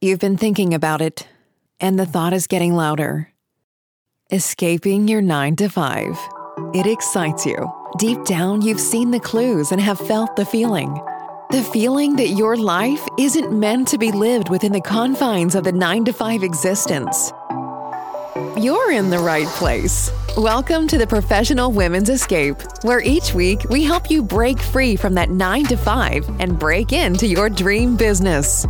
You've been thinking about it, and the thought is getting louder. Escaping your nine to five. It excites you. Deep down, you've seen the clues and have felt the feeling. The feeling that your life isn't meant to be lived within the confines of the nine to five existence. You're in the right place. Welcome to the Professional Women's Escape, where each week we help you break free from that nine to five and break into your dream business.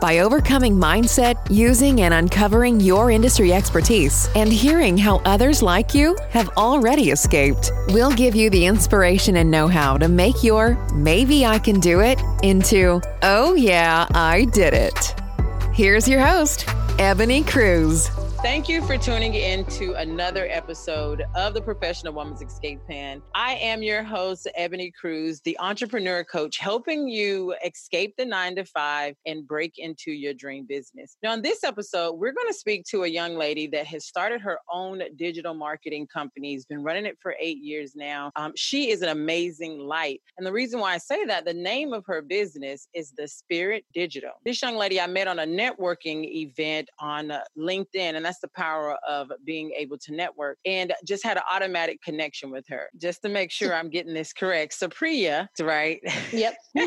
By overcoming mindset, using and uncovering your industry expertise, and hearing how others like you have already escaped, we'll give you the inspiration and know how to make your maybe I can do it into oh yeah, I did it. Here's your host, Ebony Cruz. Thank you for tuning in to another episode of the Professional Woman's Escape Plan. I am your host, Ebony Cruz, the entrepreneur coach, helping you escape the nine to five and break into your dream business. Now, in this episode, we're going to speak to a young lady that has started her own digital marketing company, has been running it for eight years now. Um, she is an amazing light. And the reason why I say that, the name of her business is The Spirit Digital. This young lady I met on a networking event on uh, LinkedIn, and that's the power of being able to network and just had an automatic connection with her just to make sure i'm getting this correct supriya right yep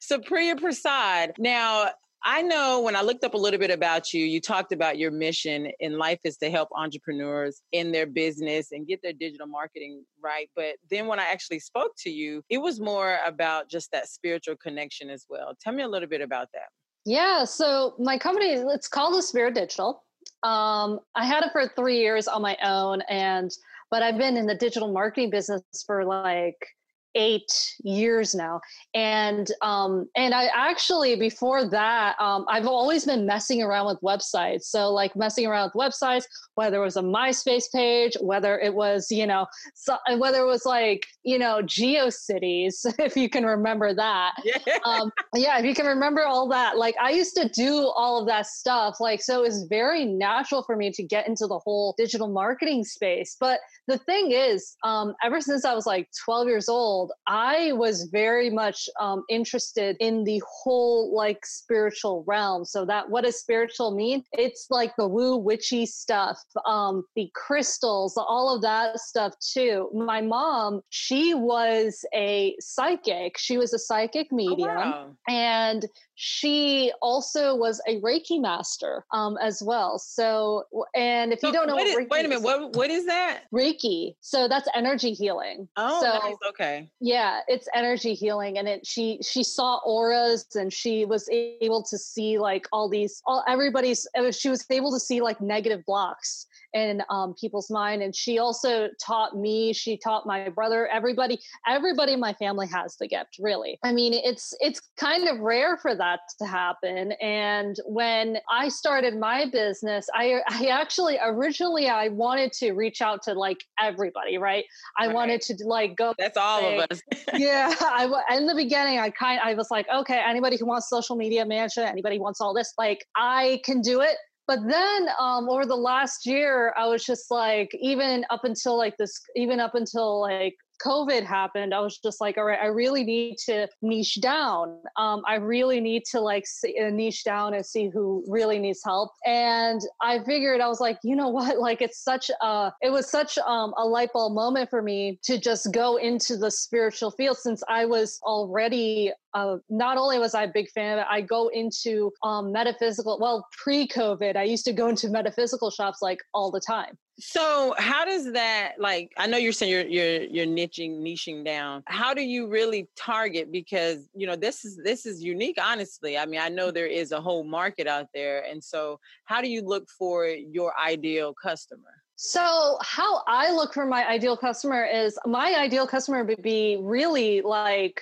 supriya prasad now I know when I looked up a little bit about you, you talked about your mission in life is to help entrepreneurs in their business and get their digital marketing right. But then when I actually spoke to you, it was more about just that spiritual connection as well. Tell me a little bit about that. Yeah. So my company, it's called the Spirit Digital. Um, I had it for three years on my own, and but I've been in the digital marketing business for like eight years now. And um and i actually before that um i've always been messing around with websites. So like messing around with websites whether it was a myspace page whether it was you know so, whether it was like you know geocities if you can remember that. Yeah. um yeah if you can remember all that like i used to do all of that stuff like so it's very natural for me to get into the whole digital marketing space. But the thing is um ever since i was like 12 years old I was very much um, interested in the whole like spiritual realm. So that what does spiritual mean? It's like the woo witchy stuff, um, the crystals, all of that stuff too. My mom, she was a psychic. She was a psychic medium, oh, wow. and she also was a Reiki master um, as well. So, and if so you don't know, what is, what wait a minute, what what is that? Reiki. So that's energy healing. Oh, so, nice. Okay. Yeah, it's energy healing, and it she she saw auras, and she was able to see like all these all everybody's. She was able to see like negative blocks in um, people's mind. And she also taught me, she taught my brother, everybody, everybody in my family has the gift, really. I mean, it's it's kind of rare for that to happen. And when I started my business, I I actually originally I wanted to reach out to like everybody, right? I right. wanted to like go. That's all say, of us. yeah, I in the beginning I kind I was like, okay, anybody who wants social media management, anybody who wants all this, like I can do it but then um, over the last year i was just like even up until like this even up until like COVID happened, I was just like, all right, I really need to niche down. Um, I really need to like see, uh, niche down and see who really needs help. And I figured I was like, you know what? Like it's such a, it was such um, a light bulb moment for me to just go into the spiritual field since I was already uh, not only was I a big fan of it, I go into um, metaphysical. Well, pre-COVID, I used to go into metaphysical shops like all the time. So how does that like I know you're saying you're you're you're niching niching down. How do you really target because you know this is this is unique honestly. I mean, I know there is a whole market out there and so how do you look for your ideal customer? So, how I look for my ideal customer is my ideal customer would be really like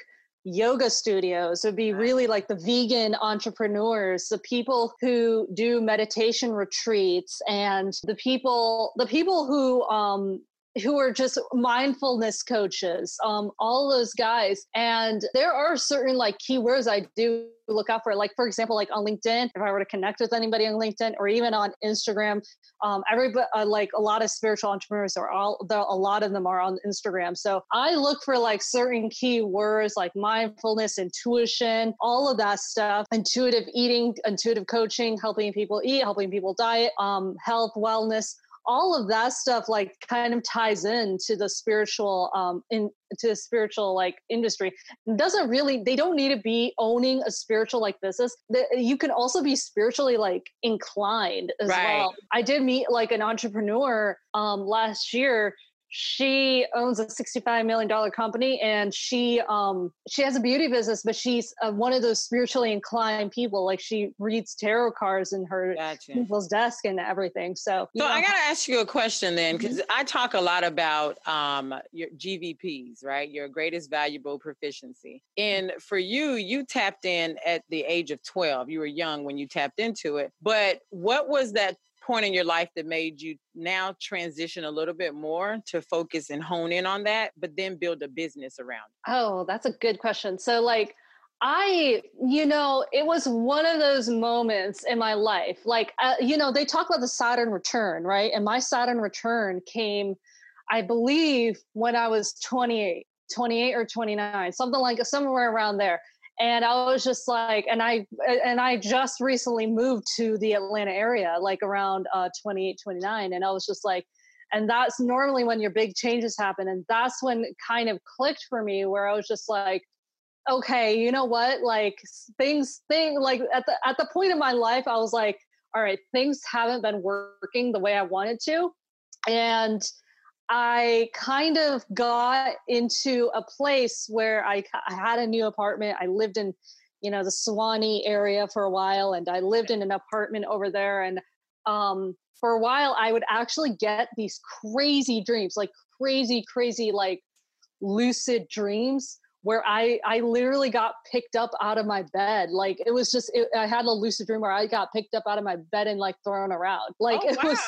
yoga studios would be really like the vegan entrepreneurs the people who do meditation retreats and the people the people who um who are just mindfulness coaches, um, all those guys. And there are certain like keywords I do look out for. Like, for example, like on LinkedIn, if I were to connect with anybody on LinkedIn or even on Instagram, um, everybody, uh, like a lot of spiritual entrepreneurs are all, a lot of them are on Instagram. So I look for like certain keywords like mindfulness, intuition, all of that stuff, intuitive eating, intuitive coaching, helping people eat, helping people diet, um, health, wellness all of that stuff like kind of ties in to the spiritual um in to the spiritual like industry it doesn't really they don't need to be owning a spiritual like business you can also be spiritually like inclined as right. well i did meet like an entrepreneur um last year she owns a 65 million dollar company and she um she has a beauty business but she's uh, one of those spiritually inclined people. Like she reads tarot cards in her gotcha. people's desk and everything. So so know. i gotta ask you a question then because mm-hmm. i talk a lot about um your gvps right? Your greatest valuable proficiency. And for you you tapped in at the age of 12 you were young when you tapped into it. But what was that point in your life that made you now transition a little bit more to focus and hone in on that, but then build a business around? Oh, that's a good question. So, like, I, you know, it was one of those moments in my life. Like, uh, you know, they talk about the Saturn return, right? And my Saturn return came, I believe, when I was 28, 28 or 29, something like somewhere around there and i was just like and i and i just recently moved to the atlanta area like around uh 28 29 and i was just like and that's normally when your big changes happen. And that's when it kind of clicked for me where i was just like okay you know what? Like things thing like at the at the point in my life i was like all right things haven't been working the way i wanted to. And I kind of got into a place where I, I, had a new apartment. I lived in, you know, the Suwanee area for a while, and I lived in an apartment over there. And um, for a while, I would actually get these crazy dreams, like crazy, crazy, like lucid dreams where I I literally got picked up out of my bed. Like it was just it, I had a lucid dream where I got picked up out of my bed and like thrown around. Like oh, it wow. was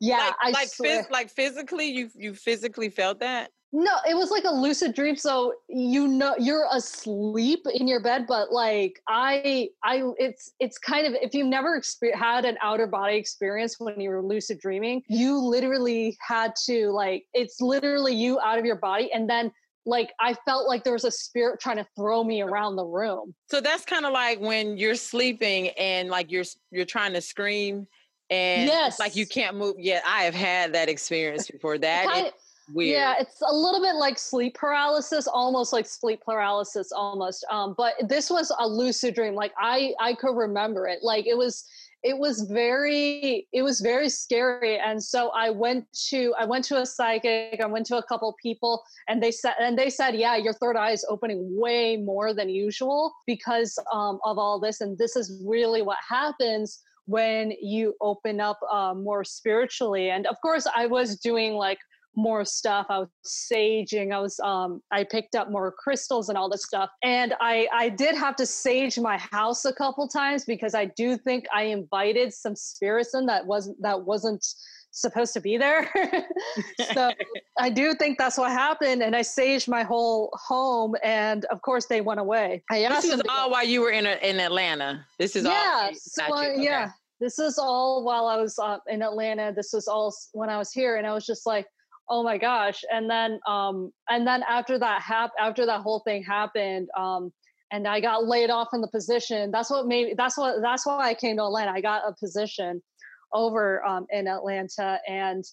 yeah, like, I like, phys- like physically you you physically felt that? No, it was like a lucid dream. So you know you're asleep in your bed, but like I I it's it's kind of if you've never exper- had an outer body experience when you were lucid dreaming, you literally had to like it's literally you out of your body and then like I felt like there was a spirit trying to throw me around the room. So that's kind of like when you're sleeping and like you're you're trying to scream and yes. like you can't move. Yeah, I have had that experience before. That kind of, weird. Yeah, it's a little bit like sleep paralysis, almost like sleep paralysis, almost. Um, but this was a lucid dream. Like I I could remember it. Like it was it was very it was very scary. And so i went to i went to a psychic i went to a couple people and they said and they said yeah your third eye is opening way more than usual because um, of all this. And this is really what happens when you open up uh, more spiritually. And of course i was doing like more stuff. I was saging. I was um I picked up more crystals and all this stuff. And I I did have to sage my house a couple times because I do think I invited some spirits in that wasn't that wasn't supposed to be there. so I do think that's what happened. And I saged my whole home, and of course they went away. I this is all while you were in in Atlanta. This is yeah, all. okay. yeah. This is all while I was uh, in Atlanta. This was all when I was here, and I was just like, oh my gosh. And then um and then after that hap- after that whole thing happened um and i got laid off in the position that's what made that's what that's why i came to atlanta. I got a position over um, in atlanta and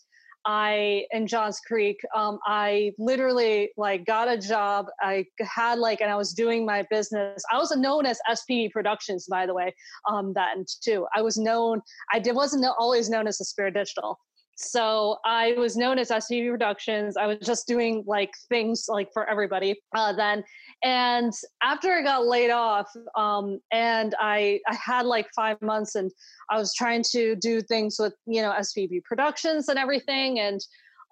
i in johns creek um, i literally like got a job. I had like and i was doing my business. I was known as spb productions by the way um, then too. I was known i did, wasn't always known as the spirit digital so I was known as SPB Productions. I was just doing like things like for everybody uh, then. And after I got laid off, um, and I I had like five months, and I was trying to do things with you know SPB Productions and everything, and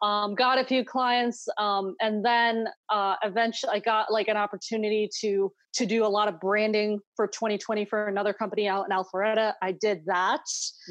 um, got a few clients, um, and then uh, eventually I got like an opportunity to to do a lot of branding for 2020 for another company out in Alpharetta. I did that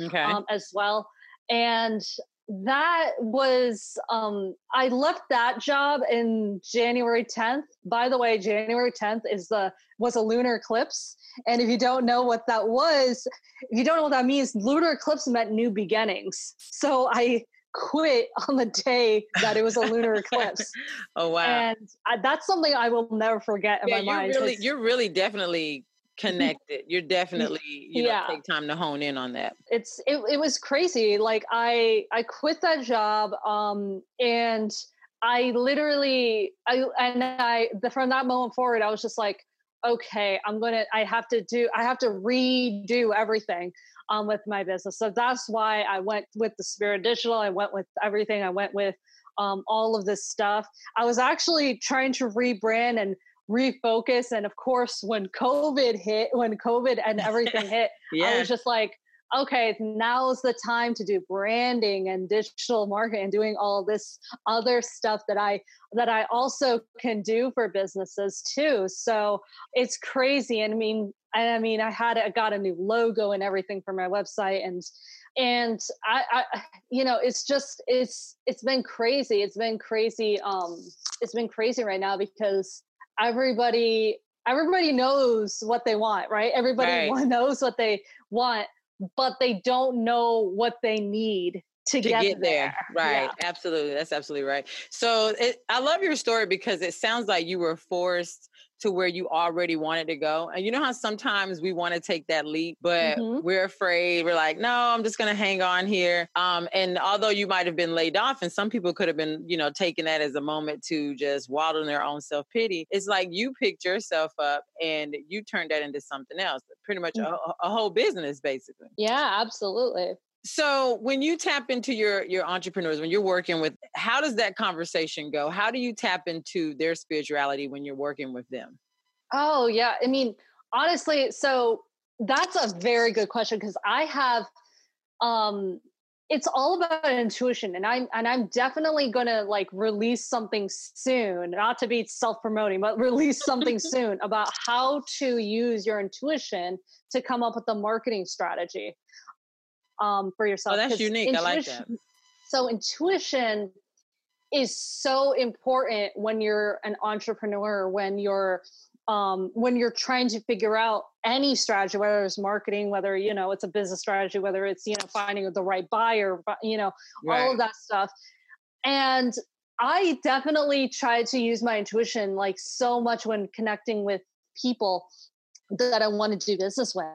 okay. um, as well, and that was um i left that job in january 10th by the way january 10th is the was a lunar eclipse. And if you don't know what that was if you don't know what that means lunar eclipse meant new beginnings. So i quit on the day that it was a lunar eclipse. Oh wow. And I, that's something i will never forget in yeah, my you're mind really you're really definitely connected you're definitely you know Yeah. take time to hone in on that. It's it, it was crazy like i i quit that job um and i literally i and i the, from that moment forward i was just like okay i'm gonna i have to do i have to redo everything um with my business. So that's why i went with the spirit digital i went with everything i went with um all of this stuff. I was actually trying to rebrand and refocus and of course when covid hit when covid and everything hit I yeah was just like, okay, now's the time to do branding and digital marketing and doing all this other stuff that I that I also can do for businesses too. So it's crazy. And I mean, and I mean, I had I got a new logo and everything for my website and and I, I you know it's just it's it's been crazy it's been crazy um it's been crazy right now because everybody everybody knows what they want right everybody Right. knows what they want but they don't know what they need to, to get, get, there. Right. Yeah. Absolutely. That's absolutely right. So it, I love your story because it sounds like you were forced to where you already wanted to go. And you know how sometimes we want to take that leap, but Mhm. we're afraid. We're like, no, I'm just going to hang on here. Um, and although you might have been laid off, and some people could have been, you know, taking that as a moment to just waddle in their own self pity, it's like you picked yourself up and you turned that into something else, pretty much Mm. a, a whole business, basically. yeah absolutely So when you tap into your your entrepreneurs, when you're working with, how does that conversation go? How do you tap into their spirituality when you're working with them? Oh yeah, I mean, honestly, so that's a very good question because I have um it's all about intuition and I'm and I'm definitely to like release something soon, not to be self-promoting, but release something soon about how to use your intuition to come up with a marketing strategy um for yourself. Oh, that's unique. I like intuition- So intuition is so important when you're an entrepreneur when you're um, when you're trying to figure out any strategy whether it's marketing whether you know it's a business strategy whether it's you know finding the right buyer you know all of that stuff and i definitely try to use my intuition like so much when connecting with people that i want to do business with.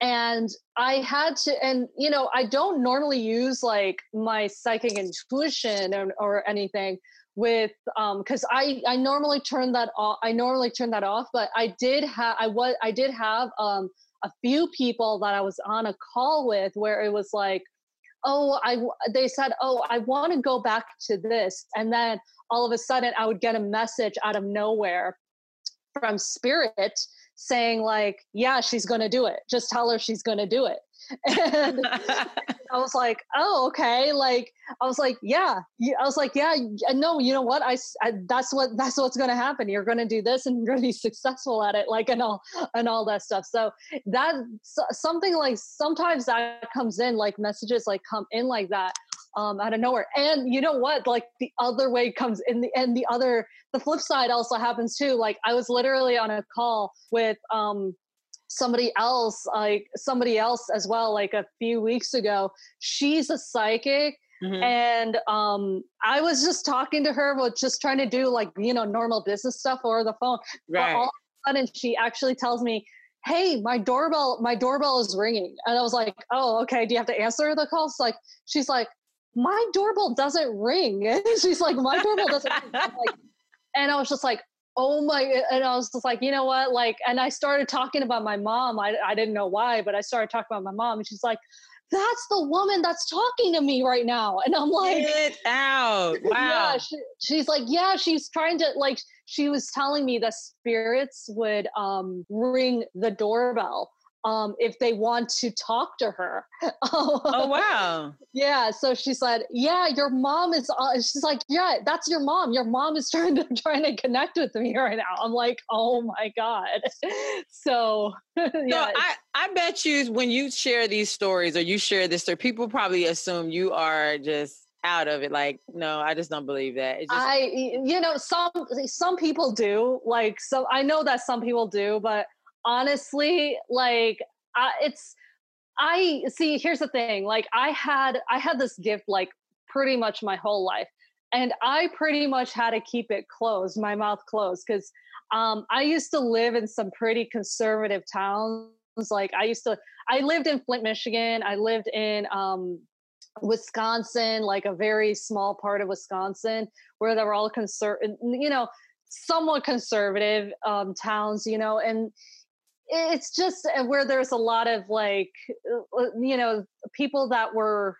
And i had to and you know i don't normally use like my psychic intuition or, or anything with um because i i normally turn that off i normally turn that off but i did have i was i did have um a few people that i was on a call with where it was like oh I they said oh i want to go back to this and then all of a sudden i would get a message out of nowhere from spirit saying like yeah she's going to do it just tell her she's going to do it and I was like, oh, okay. Like, I was like, yeah. I was like, yeah. Uh, no, you know what? I that's what that's what's going to happen. You're going to do this, and you're going to be successful at it. Like, and all and all that stuff. So that something like sometimes that comes in, like messages like come in like that um, out of nowhere. And you know what? Like the other way comes in the and the other the flip side also happens too. Like I was literally on a call with um somebody else like somebody else as well like a few weeks ago she's a psychic Mhm. and um i was just talking to her about just trying to do like you know normal business stuff over the phone but right. all of a sudden she actually tells me hey my doorbell my doorbell is ringing and i was like oh okay do you have to answer the call it's like she's like my doorbell doesn't ring and she's like my doorbell doesn't ring. I'm like, and i was just like oh my and i was just like you know what like and i started talking about my mom i, I didn't know why but i started talking about my mom and she's like that's the woman that's talking to me right now and i'm like Get out. Wow. yeah, she, she's like, yeah, she's trying to like. She was telling me that spirits would um ring the doorbell um, if they want to talk to her. oh wow! Yeah, so she said, "Yeah, your mom is." Uh, she's like, "Yeah, that's your mom. Your mom is trying to trying to connect with me right now." I'm like, "Oh my god!" so, yeah. So I I bet you when you share these stories or you share this story, people probably assume you are just out of it like no i just don't believe that just- i you know some some people do like so i know that some people do but honestly like uh, it's i see here's the thing like i had i had this gift like pretty much my whole life and i pretty much had to keep it closed my mouth closed because um, i used to live in some pretty conservative towns like i used to i lived in flint michigan i lived in um, Wisconsin, like a very small part of Wisconsin, where they were all conservative, you know, somewhat conservative um, towns, you know, and it's just uh, where there's a lot of like, uh, uh, you know, people that were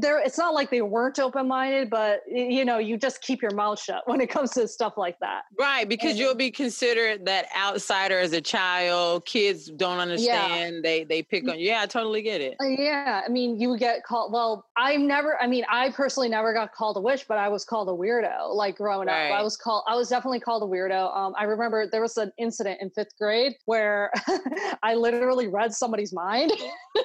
there it's not like they weren't open-minded but you know you just keep your mouth shut when it comes to stuff like that. Right because and, you'll be considered that outsider as a child kids don't understand yeah. they they pick on you. Yeah i totally get it. Uh, yeah i mean you get called well i never i mean i personally never got called a witch but i was called a weirdo like growing right. up. I was called i was definitely called a weirdo. Um, i remember there was an incident in fifth grade where i literally read somebody's mind.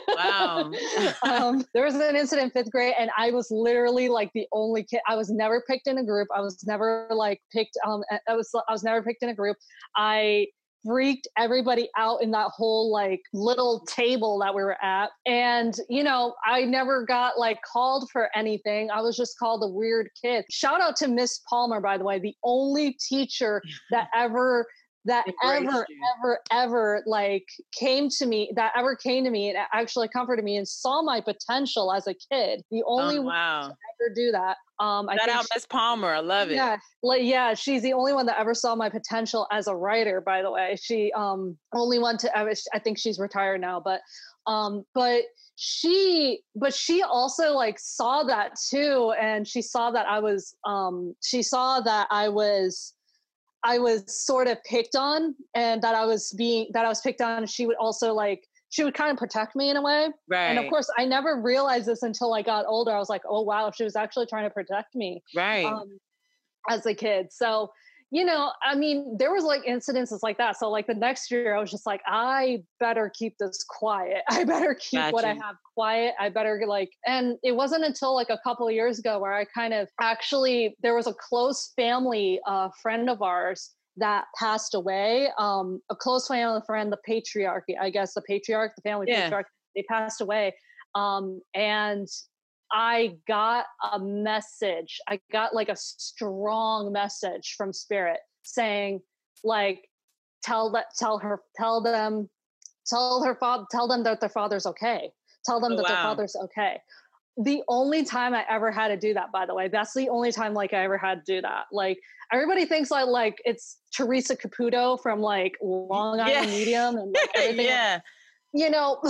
Wow. Um, there was an incident in fifth grade grade and I was literally like the only kid. I was never picked in a group. I was never like picked. Um, I was I was never picked in a group. I freaked everybody out in that whole like little table that we were at. And, you know, I never got like called for anything. I was just called a weird kid. Shout out to Miss Palmer, by the way, the only teacher that ever that ever you. ever ever like came to me that ever came to me and actually comforted me and saw my potential as a kid the only oh, wow. one to ever do that um Shout I out Miss Palmer I love it yeah like yeah she's the only one that ever saw my potential as a writer by the way she um only one to ever I think she's retired now but um but she but she also like saw that too and she saw that I was um she saw that I was I was sort of picked on and that I was being that I was picked on she would also like she would kind of protect me in a way. Right. And of course I never realized this until I got older. I was like, oh wow, she was actually trying to protect me. Right. Um, as a kid. So you know, I mean, there was like incidences like that. So like the next year, I was just like, I better keep this quiet. I better keep gotcha. what I have quiet. I better like, and it wasn't until like a couple of years ago where I kind of actually there was a close family uh, friend of ours that passed away. Um, a close family friend, the patriarchy, I guess, the patriarch, the family yeah. patriarch, they passed away. Um, and I got a message. I got like a strong message from spirit saying, like, tell that, tell her, tell them, tell her father, tell them that their father's okay. Tell them oh, that wow. their father's okay. The only time I ever had to do that, by the way, that's the only time like I ever had to do that. Like everybody thinks like like it's Teresa Caputo from like Long Island yeah. Medium and like, yeah you know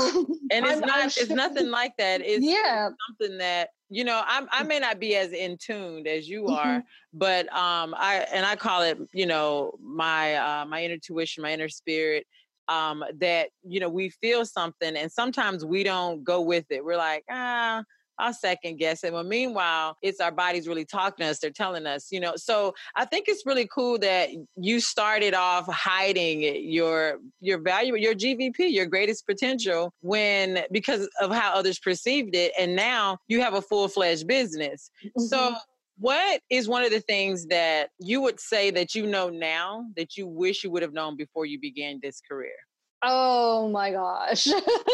and it's I'm, not I'm sure. it's nothing like that it's yeah something that you know I'm, i may not be as in tuned as you are mm-hmm. but um i and i call it you know my uh my inner tuition my inner spirit um that you know we feel something and sometimes we don't go with it we're like ah I'll second guess it. Well, meanwhile, it's our bodies really talking to us. They're telling us, you know. So I think it's really cool that you started off hiding your your value, your GVP, your greatest potential, when because of how others perceived it, and now you have a full fledged business. Mm-hmm. So. What is one of the things that you would say that you know now that you wish you would have known before you began this career? Oh my gosh.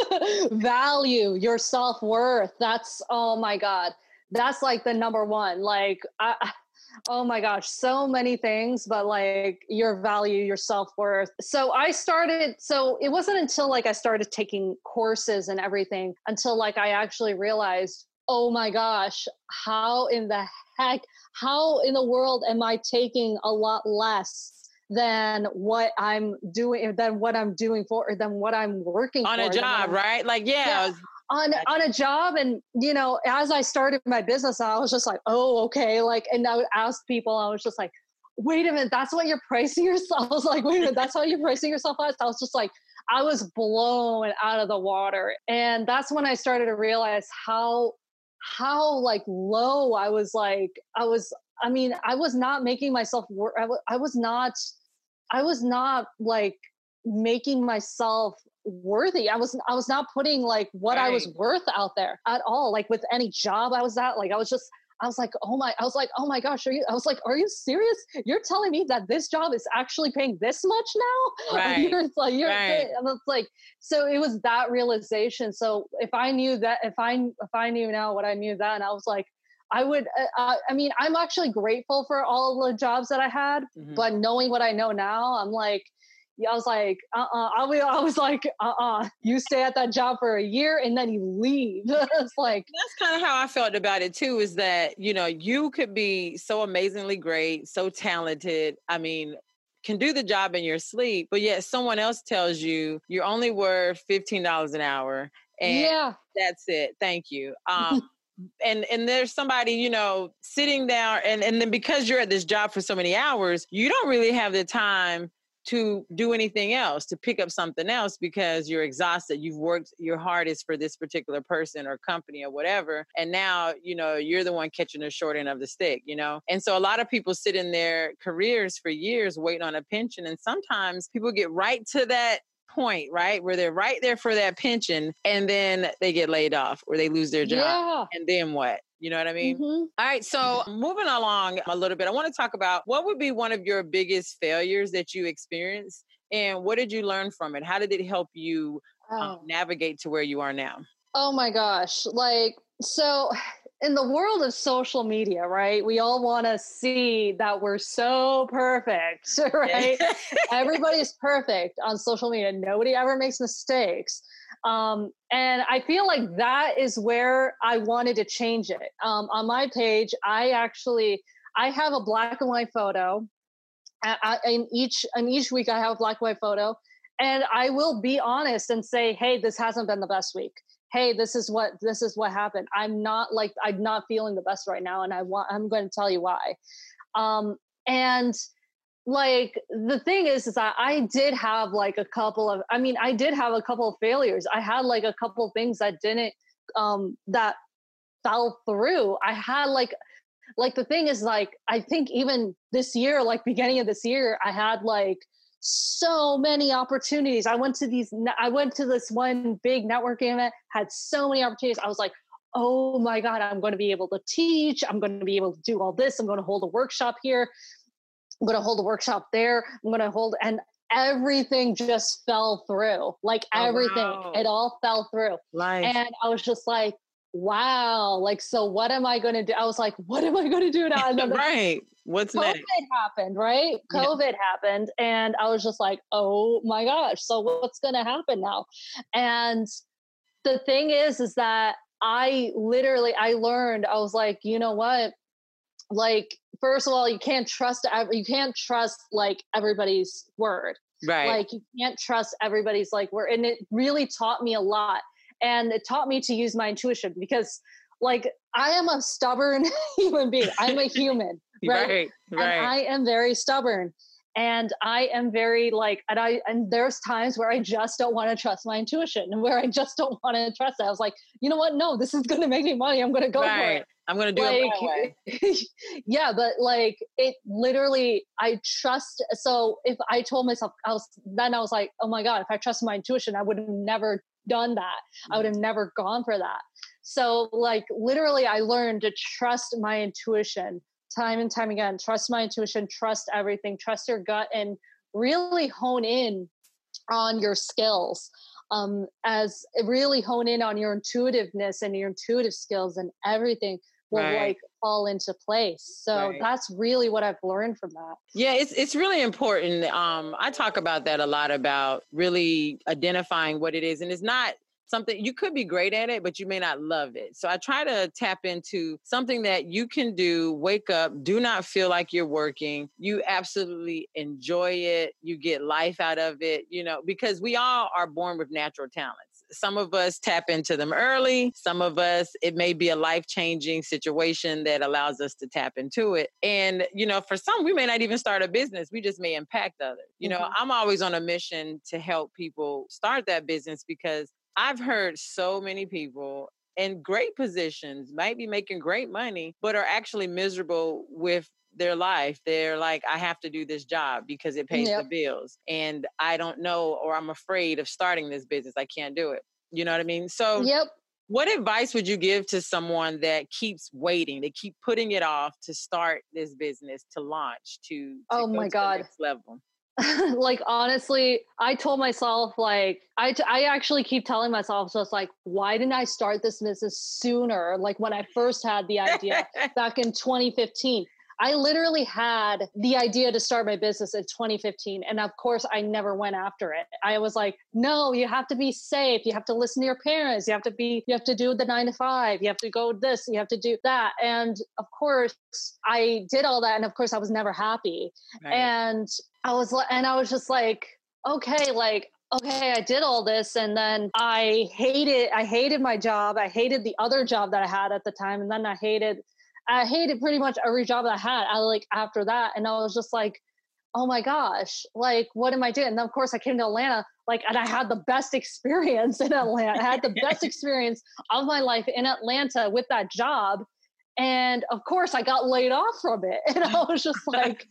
Value, your self worth. That's, oh my God. That's like the number one. Like, I, oh my gosh, so many things, but like your value, your self worth. So I started, so it wasn't until like I started taking courses and everything until like I actually realized, oh my gosh, how in the heck, how in the world am I taking a lot less? Than what I'm doing than what I'm doing for than what I'm working on for, a job, right? Like yeah. yeah on on a job and you know as i started my business i was just like oh okay like and i would ask people i was just like wait a minute that's what you're pricing yourself i was like wait a minute that's how you're pricing yourself at i was just like I was blown out of the water. And that's when I started to realize how how like low I was like I was I mean I was not making myself work I, w- I was not I was not like making myself worthy i was i was not putting like what right. i was worth out there at all like with any job i was at like i was just I was like, oh my, I was like, oh my gosh, are you, I was like, are you serious? You're telling me that this job is actually paying this much now? Right. you're like, you're, right. like, so it was that realization. So if I knew that, if I, if I knew now what I knew then, I was like, I would, uh, I mean, I'm actually grateful for all the jobs that I had, mm-hmm. but knowing what I know now, I'm like, I was like, uh uh-uh. uh I, was, like, uh uh-uh. uh you stay at that job for a year and then you leave. it's like, that's kind of how I felt about it too is that, you know, you could be so amazingly great, so talented. I mean, can do the job in your sleep, but yet someone else tells you you're only worth $15 an hour. And yeah. that's it. Thank you. Um, and and there's somebody you know sitting down and and then because you're at this job for so many hours you don't really have the time to do anything else, to pick up something else because you're exhausted. You've worked your hardest for this particular person or company or whatever. And now, you know, you're the one catching the short end of the stick, you know? And so a lot of people sit in their careers for years waiting on a pension. And sometimes people get right to that point, right? Where they're right there for that pension and then they get laid off or they lose their job. Yeah. And then what? You know what I mean? Mm-hmm. All right. So moving along a little bit, I want to talk about what would be one of your biggest failures that you experienced and what did you learn from it? How did it help you um, oh. um, navigate to where you are now? Oh my gosh. Like, so in the world of social media, right? We all want to see that we're so perfect, right? Everybody's perfect on social media. Nobody ever makes mistakes. Um, and I feel like that is where I wanted to change it. Um, on my page, I actually I have a black and white photo. I, I, in each in each week, I have a black and white photo, and I will be honest and say, "Hey, this hasn't been the best week. Hey, this is what this is what happened. I'm not like I'm not feeling the best right now, and I want I'm going to tell you why." Um, and like the thing is is that i did have like a couple of i mean i did have a couple of failures i had like a couple of things that didn't um that fell through i had like like the thing is like i think even this year like beginning of this year i had like so many opportunities i went to these i went to this one big networking event had so many opportunities i was like oh my god i'm going to be able to teach i'm going to be able to do all this i'm going to hold a workshop here I'm going to hold a workshop there. I'm going to hold, and everything just fell through. Like oh, everything, wow. it all fell through. Life. And I was just like, wow. Like, so what am I going to do? I was like, what am I going to do now? Right. What's COVID next? happened, right? COVID yeah. happened. And I was just like, oh my gosh. So what's going to happen now? And the thing is, is that I literally, I learned, I was like, you know what? like first of all you can't trust you can't trust like everybody's word right like you can't trust everybody's like word and it really taught me a lot and it taught me to use my intuition because like i am a stubborn human being i'm a human right right, right. And i am very stubborn and i am very like and i and there's times where i just don't want to trust my intuition and where i just don't want to trust it i was like you know what no this is going to make me money i'm going to go right. for it I'm gonna do like, it yeah, but like it literally, I trust. So if I told myself, I was then I was like, oh my god, if I trusted my intuition, I would have never done that. I would mm. have never gone for that. So like literally, I learned to trust my intuition time and time again. Trust my intuition. Trust everything. Trust your gut, and really hone in on your skills um, as really hone in on your intuitiveness and your intuitive skills and everything will right. like fall into place. So right. that's really what I've learned from that. Yeah, it's it's really important. Um, I talk about that a lot about really identifying what it is, and it's not something you could be great at it, but you may not love it. So I try to tap into something that you can do, wake up, do not feel like you're working. You absolutely enjoy it. You get life out of it, you know, because we all are born with natural talents some of us tap into them early. Some of us, it may be a life changing situation that allows us to tap into it. And, you know, for some, we may not even start a business, we just may impact others. You know, mm-hmm. I'm always on a mission to help people start that business because I've heard so many people in great positions, might be making great money, but are actually miserable with their life. They're like, I have to do this job because it pays yep. the bills. And I don't know, or I'm afraid of starting this business. I can't do it. You know what I mean? So, yep. What advice would you give to someone that keeps waiting, they keep putting it off to start this business, to launch, to, to oh my god, level? like honestly i told myself like I, t- I actually keep telling myself just like why didn't i start this business sooner? Like when i first had the idea back in 2015 I literally had the idea to start my business in 2015. And of course, I never went after it. I was like, no, you have to be safe. You have to listen to your parents. You have to be, you have to do the nine to five. You have to go this, you have to do that. And of course, I did all that. And of course, I was never happy. Right. And I was, and I was just like, okay, like, okay, I did all this and then I hated I hated my job. I hated the other job that I had at the time and then I hated I hated pretty much every job I had. I like after that, and I was just like, oh my gosh, like what am I doing? And then of course I came to Atlanta, like, and I had the best experience in Atlanta. I had the best experience of my life in Atlanta with that job. And of course I got laid off from it. And I was just like,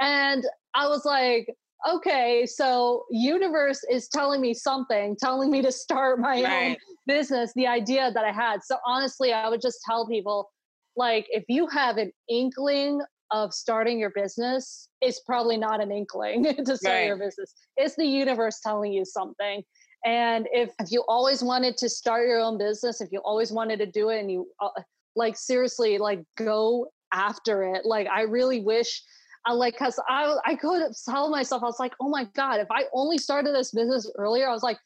and I was like, okay, so universe is telling me something, telling me to start my right. own business, the idea that I had. So honestly, I would just tell people like if you have an inkling of starting your business, it's probably not an inkling to start right. your business. It's the universe telling you something. And if, if you always wanted to start your own business, if you always wanted to do it and you uh, like seriously like go after it, like I really wish I like cuz I I could tell myself I was like, "Oh my god, if I only started this business earlier, I was like,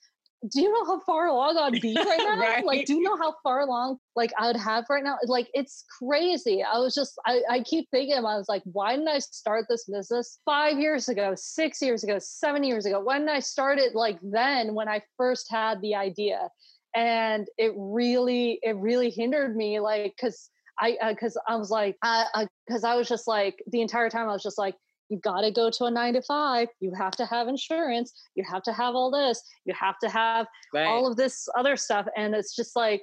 do you know how far along I'd be right now? right. Like, do you know how far along like I would have right now? Like, it's crazy. I was just, I, I keep thinking, I was like, why didn't I start this business five years ago, six years ago, seven years ago? Why didn't I start it like then when I first had the idea? And it really, it really hindered me, like, cause I, uh, cause I was like, I, cause I was just like, the entire time I was just like, you got to go to a nine to five. You have to have insurance. You have to have all this. You have to have right. all of this other stuff. And it's just like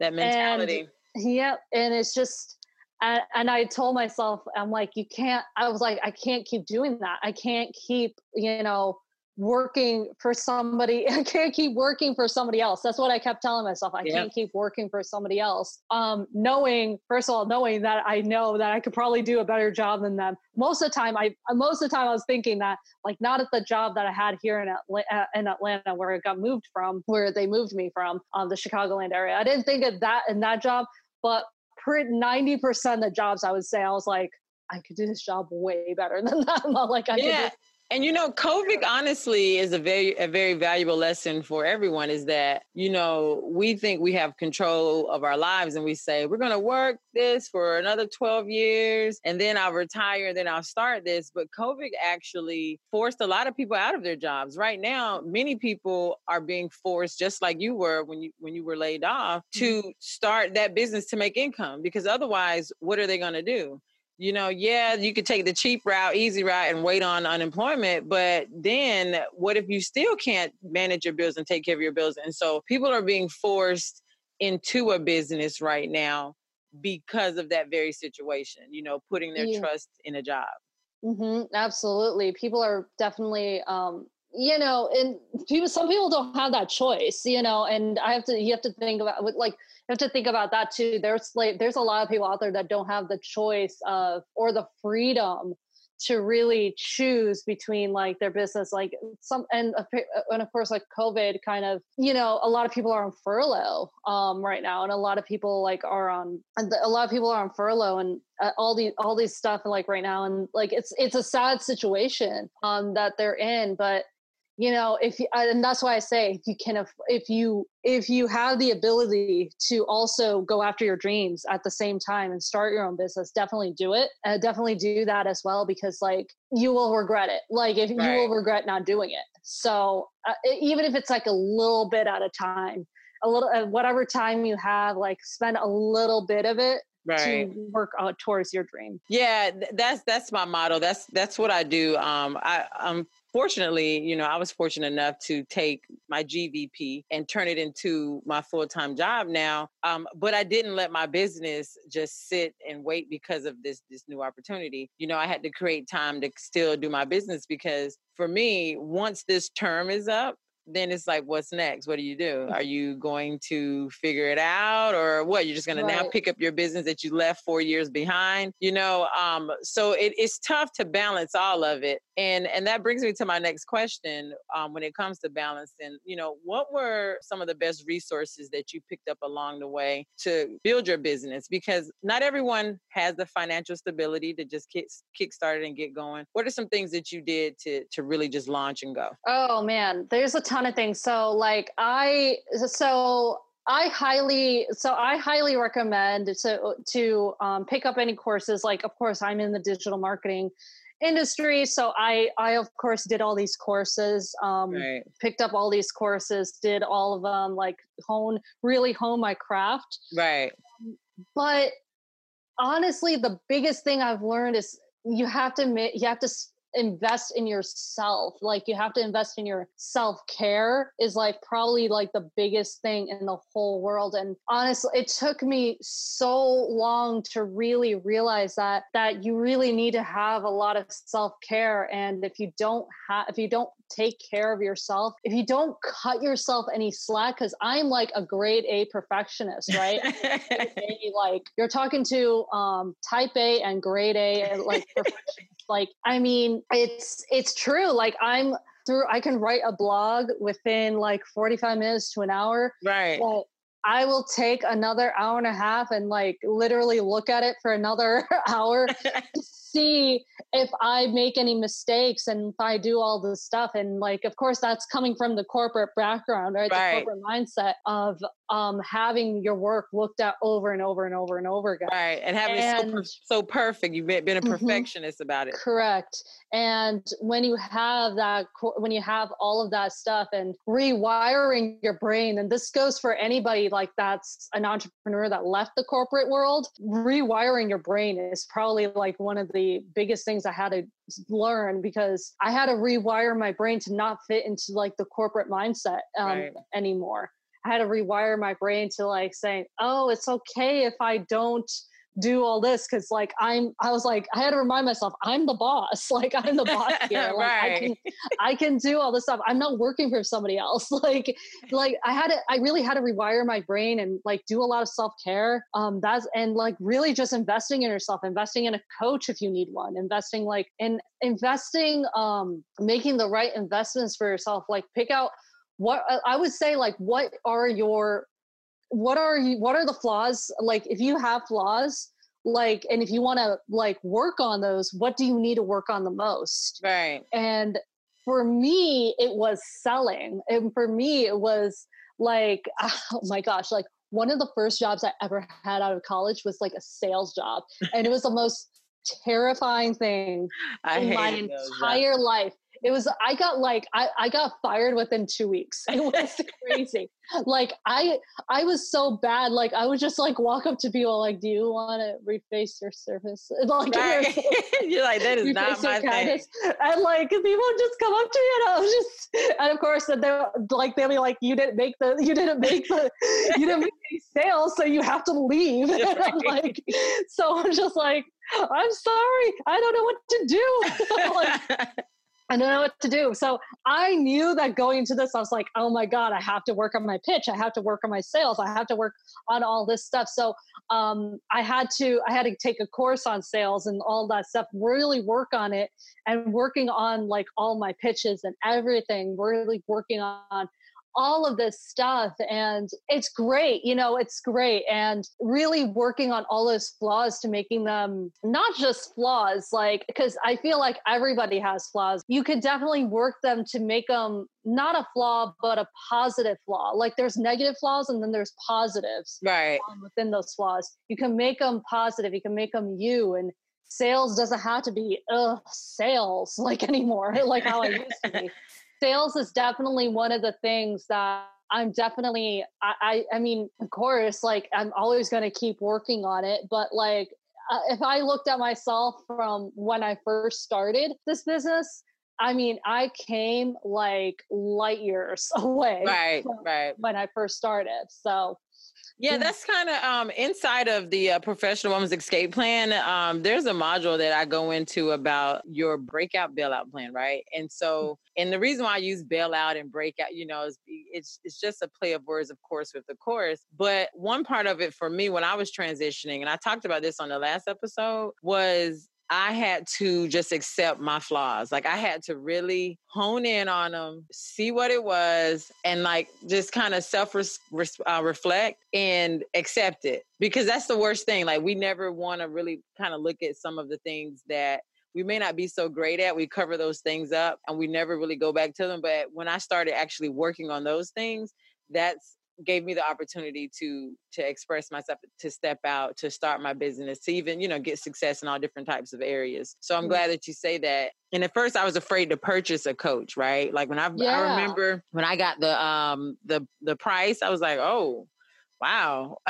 that mentality. And, yeah. And it's just, and, and I told myself, I'm like, you can't, I was like, I can't keep doing that. I can't keep, you know, working for somebody i can't keep working for somebody else. That's what i kept telling myself i can't keep working for somebody else. Um knowing first of all knowing that i know that i could probably do a better job than them. Most of the time i most of the time i was thinking that like not at the job that i had here in atlanta, uh, in atlanta where i got moved from where they moved me from um, the chicagoland area. I didn't think of that in that job but 90% of the jobs i would say i was like I could do this job way better than that. like I yeah. could and you know, COVID honestly is a very a very valuable lesson for everyone is that, you know, we think we have control of our lives and we say, we're gonna work this for another 12 years and then I'll retire and then I'll start this. But COVID actually forced a lot of people out of their jobs. Right now, many people are being forced, just like you were when you when you were laid off, to mm-hmm. start that business to make income because otherwise, what are they gonna do? You know, yeah, you could take the cheap route, easy route, and wait on unemployment. But then what if you still can't manage your bills and take care of your bills? And so people are being forced into a business right now because of that very situation, you know, putting their yeah. trust in a job. Mm-hmm, absolutely. People are definitely, um, you know, and people, some people don't have that choice, you know, and I have to, you have to think about like, have to think about that too. There's like there's a lot of people out there that don't have the choice of or the freedom to really choose between like their business like some and and of course like covid kind of you know a lot of people are on furlough um right now and a lot of people like are on a lot of people are on furlough and uh, all these all these stuff like right now and like it's it's a sad situation um that they're in but you know if you, and that's why i say if you can if you if you have the ability to also go after your dreams at the same time and start your own business definitely do it uh, definitely do that as well because like you will regret it like if right. you will regret not doing it so uh, even if it's like a little bit at a time a little uh, whatever time you have like spend a little bit of it right. to work out towards your dream. Yeah, that's that's my motto. That's that's what I do. Um, I um fortunately, you know, I was fortunate enough to take my GVP and turn it into my full time job now. Um, but I didn't let my business just sit and wait because of this this new opportunity. You know, I had to create time to still do my business because for me, once this term is up, then it's like, what's next? What do you do? Are you going to figure it out or what? You're just going right. to now pick up your business that you left four years behind, you know? Um, so it, it's tough to balance all of it. And, and that brings me to my next question. Um, when it comes to balancing, you know, what were some of the best resources that you picked up along the way to build your business? Because not everyone has the financial stability to just kick, kick started and get going. What are some things that you did to, to really just launch and go? Oh man, there's a ton ton of things. So like I so I highly so I highly recommend to to um, pick up any courses. Like of course I'm in the digital marketing industry, so I I of course did all these courses. Um, right. Picked up all these courses, did all of them. Like hone really hone my craft. Right. But honestly, the biggest thing I've learned is you have to you have to invest in yourself. Like you have to invest in your self-care is like probably like the biggest thing in the whole world. And honestly it took me so long to really realize that that you really need to have a lot of self-care. And if you don't have if you don't take care of yourself if you don't cut yourself any slack because i'm like a grade a perfectionist right? Like you're talking to um type a and grade a like perfectionist like, I mean, it's it's true. Like I'm through I can write a blog within like 45 minutes to an hour. Right. But I will take another hour and a half and like literally look at it for another hour to see if I make any mistakes and if I do all this stuff. And like, of course, that's coming from the corporate background, right? right. The corporate mindset of um, having your work looked at over and over and over and over again. Right. And having and, it so, per- so perfect. You've been a mm-hmm. perfectionist mm-hmm, about it. Correct. And when you have that, when you have all of that stuff and rewiring your brain, and this goes for anybody like that's an entrepreneur that left the corporate world, rewiring your brain is probably like one of the biggest things I had to learn because I had to rewire my brain to not fit into like the corporate mindset um, right. anymore. I had to rewire my brain to like saying, oh, it's okay if I don't do all this because like i'm i was like i had to remind myself i'm the boss like i'm the boss here like right. i can i can do all this stuff. I'm not working for somebody else. Like like i had to i really had to rewire my brain and like do a lot of self-care. Um that's and like really just investing in yourself investing in a coach if you need one investing like in investing um making the right investments for yourself. Like pick out what I would say like what are your what are you what are the flaws? Like if you have flaws like and if you want to like work on those what do you need to work on the most? Right. And for me it was selling and for me it was like oh my gosh like one of the first jobs i ever had out of college was like a sales job and it was the most terrifying thing I in my entire life it was i got like i, I got fired within two weeks. It was crazy. Like i i was so bad. Like i would just like walk up to people like do you want to reface your surface like right. you're like that is not my thing. and like people would just come up to you, and i was just and of course they're like they'll be like you didn't make the you didn't make the you didn't make any sales so you have to leave. And i'm like so i'm just like i'm sorry. I don't know what to do. Like I don't know what to do. So I knew that going into this, I was like, oh my God, I have to work on my pitch. I have to work on my sales. I have to work on all this stuff. So um, I had to, I had to take a course on sales and all that stuff, really work on it and working on like all my pitches and everything, really working on all of this stuff and it's great you know it's great and really working on all those flaws to making them not just flaws like because i feel like everybody has flaws. You could definitely work them to make them not a flaw but a positive flaw. Like there's negative flaws and then there's positives right. within those flaws. You can make them positive you can make them you and sales doesn't have to be ugh, sales like anymore, like how I used to be. sales is definitely one of the things that I'm definitely I, I, I mean, of course, like I'm always gonna keep working on it, but like uh, if I looked at myself from when I first started this business, I mean, I came like light years away. Right, right. When I first started. So yeah, that's kind of um, inside of the uh, professional woman's escape plan. Um, there's a module that I go into about your breakout bailout plan, right? And mm. so, and the reason why I use bailout and breakout, you know, is it's it's just a play of words, of course, with the course. But one part of it for me when I was transitioning, and I talked about this on the last episode, was I had to just accept my flaws. Like I had to really hone in on them, see what it was, and like just kind of self uh, reflect and accept it. Because that's the worst thing. Like we never want to really kind of look at some of the things that we may not be so great at. We cover those things up and we never really go back to them. But when I started actually working on those things, that's gave me the opportunity to to express myself to step out to start my business to even you know get success in all different types of areas so i'm mm-hmm. glad that you say that and at first i was afraid to purchase a coach right like when i yeah. i remember when i got the um the the price i was like oh wow.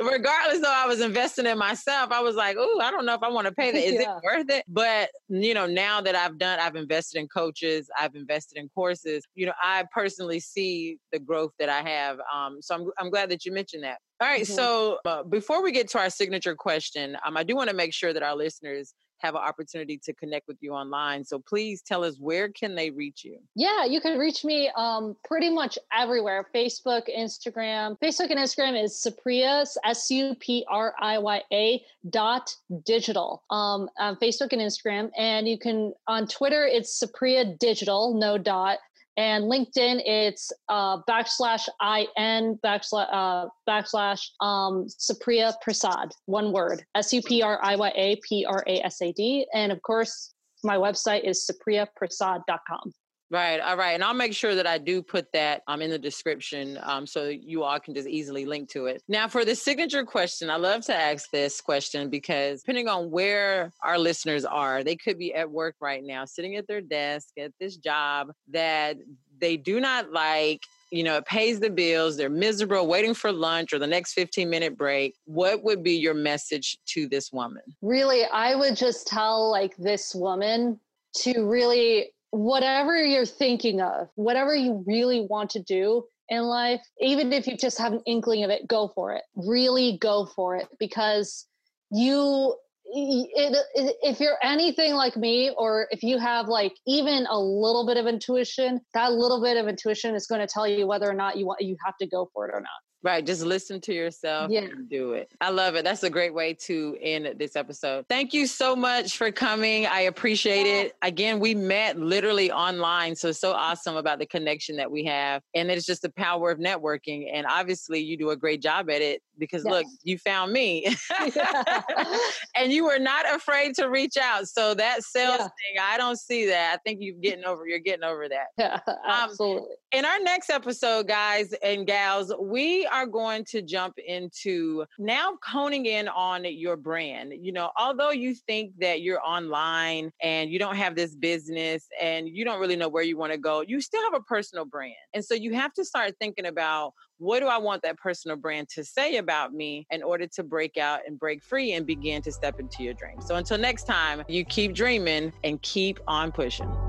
Regardless though I was investing in myself, I was like, oh, I don't know if I want to pay that. Is yeah. it worth it? But you know, now that I've done, I've invested in coaches, I've invested in courses, you know, I personally see the growth that I have. Um, so I'm I'm glad that you mentioned that. All right, mm-hmm. so uh, before we get to our signature question, um, I do want to make sure that our listeners have an opportunity to connect with you online. So please tell us where can they reach you? Yeah, you can reach me um, pretty much everywhere. Facebook, Instagram. Facebook and Instagram is Supriya, S-U-P-R-I-Y-A dot digital. Um, on Facebook and Instagram. And you can on Twitter, it's Supriya Digital, no dot. And LinkedIn, it's uh, backslash in backslash uh, backslash um, Supriya Prasad, one word, S U P R I Y A P R A S A D. And of course, my website is supriyaprasad.com. Right. All right. And I'll make sure that I do put that um, in the description um, so you all can just easily link to it. Now, for the signature question, I love to ask this question because depending on where our listeners are, they could be at work right now, sitting at their desk at this job that they do not like. You know, it pays the bills. They're miserable, waiting for lunch or the next 15 minute break. What would be your message to this woman? Really, I would just tell like this woman to really whatever you're thinking of, whatever you really want to do in life, even if you just have an inkling of it, go for it. Really go for it because you it, it, if you're anything like me or if you have like even a little bit of intuition that little bit of intuition is going to tell you whether or not you want you have to go for it or not Right. Just listen to yourself yeah. and do it. I love it. That's a great way to end this episode. Thank you so much for coming. I appreciate yeah. it. Again, we met literally online. So so awesome about the connection that we have. And it's just the power of networking. And obviously you do a great job at it because yes. look, you found me. and you were not afraid to reach out. So that sales yeah. thing, I don't see that. I think you're getting over you're getting over that. Yeah, um, absolutely. Um, in our next episode, guys and gals, we are going to jump into now honing in on your brand. You know, although you think that you're online and you don't have this business and you don't really know where you want to go, you still have a personal brand. And so you have to start thinking about what do I want that personal brand to say about me in order to break out and break free and begin to step into your dreams. So until next time, you keep dreaming and keep on pushing.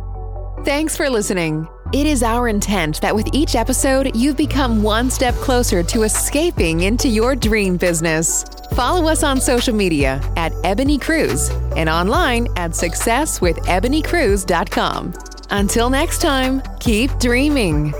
Thanks for listening. It is our intent that with each episode, you've become one step closer to escaping into your dream business. Follow us on social media at Ebony Cruz and online at successwithebonycruz.com. Until next time, keep dreaming.